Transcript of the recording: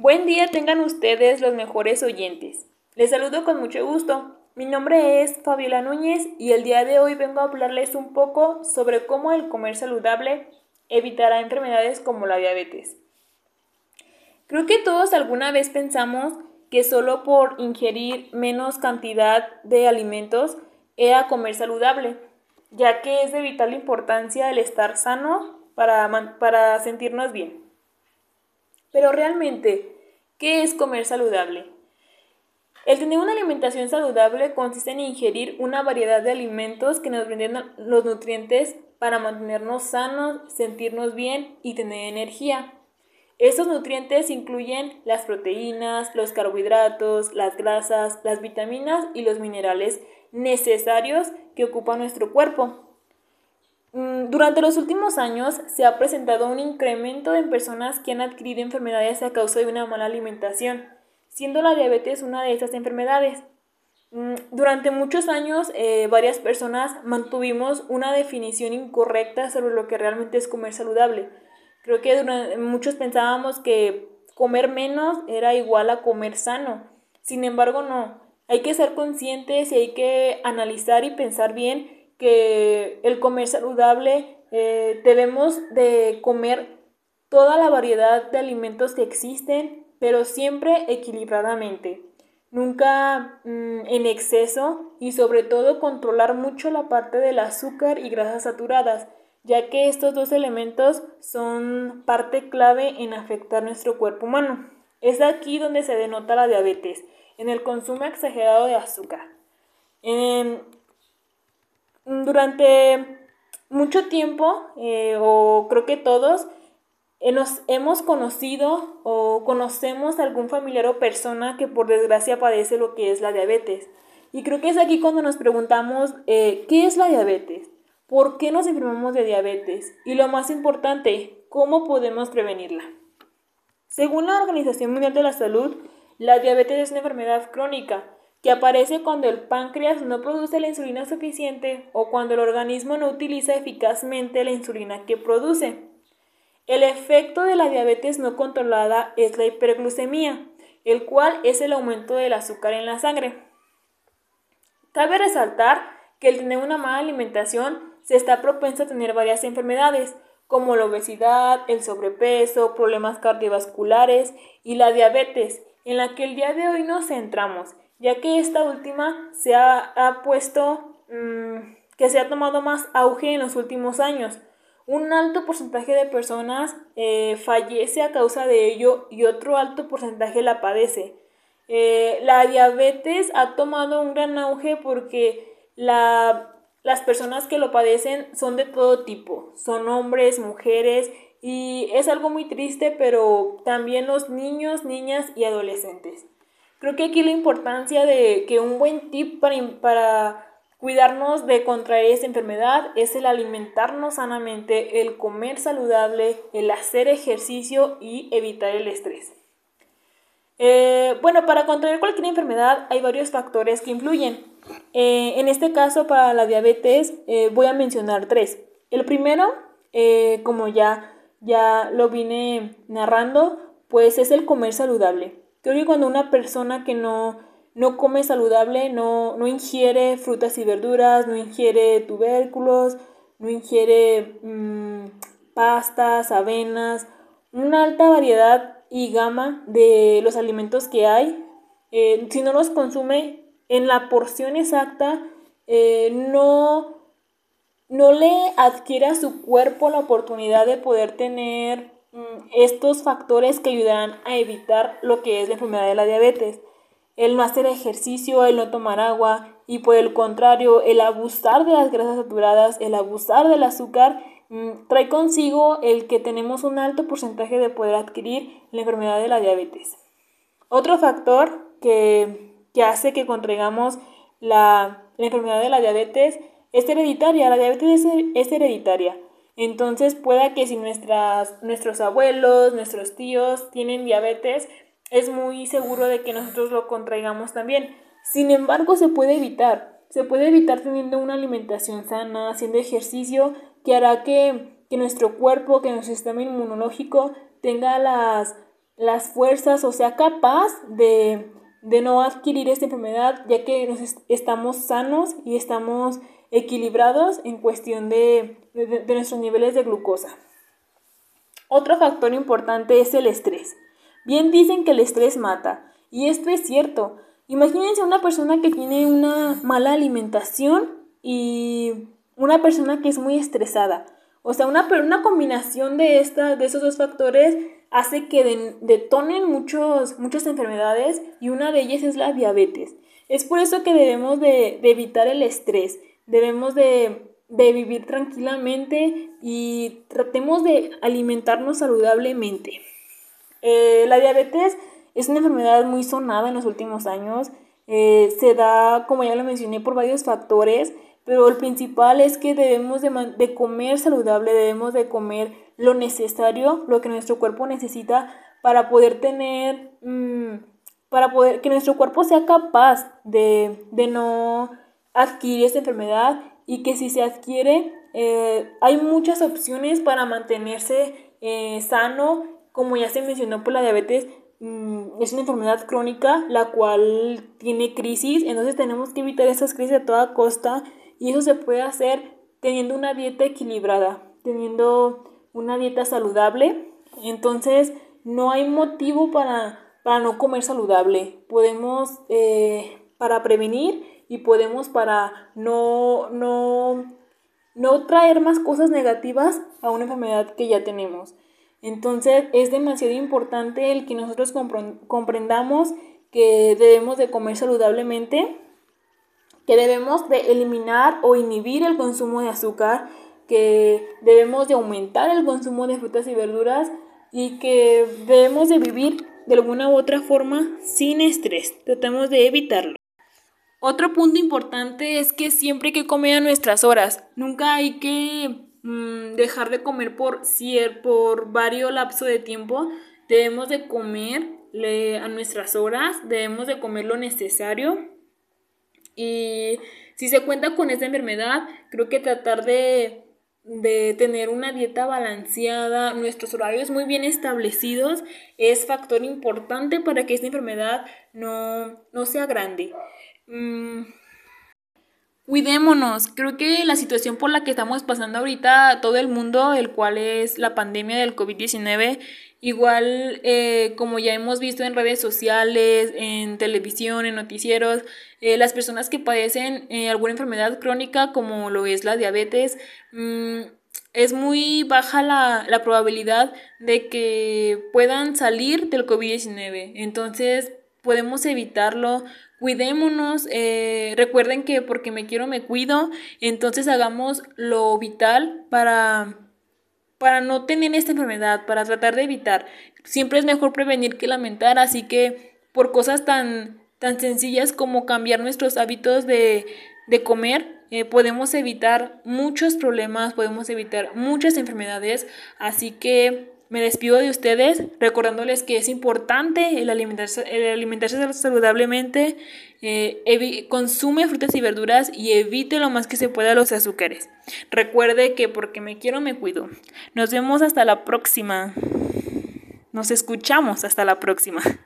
Buen día tengan ustedes los mejores oyentes. Les saludo con mucho gusto. Mi nombre es Fabiola Núñez y el día de hoy vengo a hablarles un poco sobre cómo el comer saludable evitará enfermedades como la diabetes. Creo que todos alguna vez pensamos que solo por ingerir menos cantidad de alimentos era comer saludable, ya que es de vital importancia el estar sano para, para sentirnos bien. Pero realmente, ¿qué es comer saludable? El tener una alimentación saludable consiste en ingerir una variedad de alimentos que nos brinden los nutrientes para mantenernos sanos, sentirnos bien y tener energía. Estos nutrientes incluyen las proteínas, los carbohidratos, las grasas, las vitaminas y los minerales necesarios que ocupa nuestro cuerpo. Mm, durante los últimos años se ha presentado un incremento en personas que han adquirido enfermedades a causa de una mala alimentación, siendo la diabetes una de estas enfermedades. Mm, durante muchos años eh, varias personas mantuvimos una definición incorrecta sobre lo que realmente es comer saludable. Creo que muchos pensábamos que comer menos era igual a comer sano. Sin embargo, no. Hay que ser conscientes y hay que analizar y pensar bien que el comer saludable eh, debemos de comer toda la variedad de alimentos que existen, pero siempre equilibradamente, nunca mm, en exceso y sobre todo controlar mucho la parte del azúcar y grasas saturadas, ya que estos dos elementos son parte clave en afectar nuestro cuerpo humano. Es aquí donde se denota la diabetes, en el consumo exagerado de azúcar. En, durante mucho tiempo, eh, o creo que todos, eh, nos hemos conocido o conocemos a algún familiar o persona que por desgracia padece lo que es la diabetes. Y creo que es aquí cuando nos preguntamos, eh, ¿qué es la diabetes? ¿Por qué nos enfermamos de diabetes? Y lo más importante, ¿cómo podemos prevenirla? Según la Organización Mundial de la Salud, la diabetes es una enfermedad crónica que aparece cuando el páncreas no produce la insulina suficiente o cuando el organismo no utiliza eficazmente la insulina que produce. El efecto de la diabetes no controlada es la hiperglucemia, el cual es el aumento del azúcar en la sangre. Cabe resaltar que el tener una mala alimentación se está propenso a tener varias enfermedades, como la obesidad, el sobrepeso, problemas cardiovasculares y la diabetes, en la que el día de hoy nos centramos ya que esta última se ha, puesto, mm, que se ha tomado más auge en los últimos años. Un alto porcentaje de personas eh, fallece a causa de ello y otro alto porcentaje la padece. Eh, la diabetes ha tomado un gran auge porque las personas que lo padecen son de todo tipo, son hombres, mujeres y es algo muy triste, pero también los niños, niñas y adolescentes. Creo que aquí la importancia de que un buen tip para, para cuidarnos de contraer esta enfermedad es el alimentarnos sanamente, el comer saludable, el hacer ejercicio y evitar el estrés. Eh, bueno, para contraer cualquier enfermedad hay varios factores que influyen. Eh, en este caso, para la diabetes, eh, voy a mencionar tres. El primero, como ya, ya lo vine narrando, pues es el comer saludable. Creo que cuando una persona que no, no come saludable, no, no ingiere frutas y verduras, no ingiere tubérculos, no ingiere mm, pastas, avenas, una alta variedad y gama de los alimentos que hay, eh, si no los consume en la porción exacta, eh, no, no le adquiere a su cuerpo la oportunidad de poder tener estos factores que ayudarán a evitar lo que es la enfermedad de la diabetes. El no hacer ejercicio, el no tomar agua y por el contrario, el abusar de las grasas saturadas, el abusar del azúcar, mm, trae consigo el que tenemos un alto porcentaje de poder adquirir la enfermedad de la diabetes. Otro factor que, hace que contraigamos la, enfermedad de la diabetes es hereditaria. La diabetes es hereditaria. Entonces pueda que si nuestros abuelos, nuestros tíos tienen diabetes, es muy seguro de que nosotros lo contraigamos también. Sin embargo, se puede evitar. Se puede evitar teniendo una alimentación sana, haciendo ejercicio, que hará que, nuestro cuerpo, que nuestro sistema inmunológico tenga las, las fuerzas o sea capaz de, no adquirir esta enfermedad ya que nos estamos sanos y estamos equilibrados en cuestión de, de nuestros niveles de glucosa. Otro factor importante es el estrés. Bien dicen que el estrés mata, y esto es cierto. Imagínense una persona que tiene una mala alimentación y una persona que es muy estresada. O sea, una, una combinación de, esta, de esos dos factores hace que detonen muchos, muchas enfermedades y una de ellas es la diabetes. Es por eso que debemos de, evitar el estrés, debemos de, vivir tranquilamente y tratemos de alimentarnos saludablemente. Eh, la diabetes es una enfermedad muy sonada en los últimos años. Eh, se da, como ya lo mencioné, por varios factores pero el principal es que debemos de, comer saludable, debemos de comer lo necesario, lo que nuestro cuerpo necesita para poder tener, mm, para poder que nuestro cuerpo sea capaz de, no adquirir esta enfermedad y que si se adquiere, eh, hay muchas opciones para mantenerse eh, sano, como ya se mencionó por la diabetes, mm, es una enfermedad crónica la cual tiene crisis, entonces tenemos que evitar esas crisis a toda costa y eso se puede hacer teniendo una dieta equilibrada, teniendo una dieta saludable. Entonces, no hay motivo para, para no comer saludable. Podemos eh, para prevenir y podemos para no, no, no traer más cosas negativas a una enfermedad que ya tenemos. Entonces es demasiado importante el que nosotros comprendamos que debemos de comer saludablemente que debemos de eliminar o inhibir el consumo de azúcar, que debemos de aumentar el consumo de frutas y verduras y que debemos de vivir de alguna u otra forma sin estrés. Tratemos de evitarlo. Otro punto importante es que siempre hay que comer a nuestras horas. Nunca hay que mm, dejar de comer por, por varios lapsos de tiempo. Debemos de comer a nuestras horas, debemos de comer lo necesario y si se cuenta con esta enfermedad, creo que tratar de, tener una dieta balanceada, nuestros horarios muy bien establecidos, es factor importante para que esta enfermedad no, sea grande. Mm, cuidémonos, creo que la situación por la que estamos pasando ahorita todo el mundo, el cual es la pandemia del COVID-19, Igual, eh, como ya hemos visto en redes sociales, en televisión, en noticieros, eh, las personas que padecen eh, alguna enfermedad crónica, como lo es la diabetes, mm, es muy baja la, la, probabilidad de que puedan salir del COVID-19. Entonces, podemos evitarlo. Cuidémonos, recuerden que porque me quiero me cuido, entonces hagamos lo vital para para no tener esta enfermedad, para tratar de evitar. Siempre es mejor prevenir que lamentar, así que por cosas tan, tan sencillas como cambiar nuestros hábitos de, de comer, eh, podemos evitar muchos problemas, podemos evitar muchas enfermedades, así que me despido de ustedes recordándoles que es importante el alimentarse, el alimentarse saludablemente, eh, consume frutas y verduras y evite lo más que se pueda los azúcares. Recuerde que porque me quiero me cuido. Nos vemos hasta la próxima. Nos escuchamos hasta la próxima.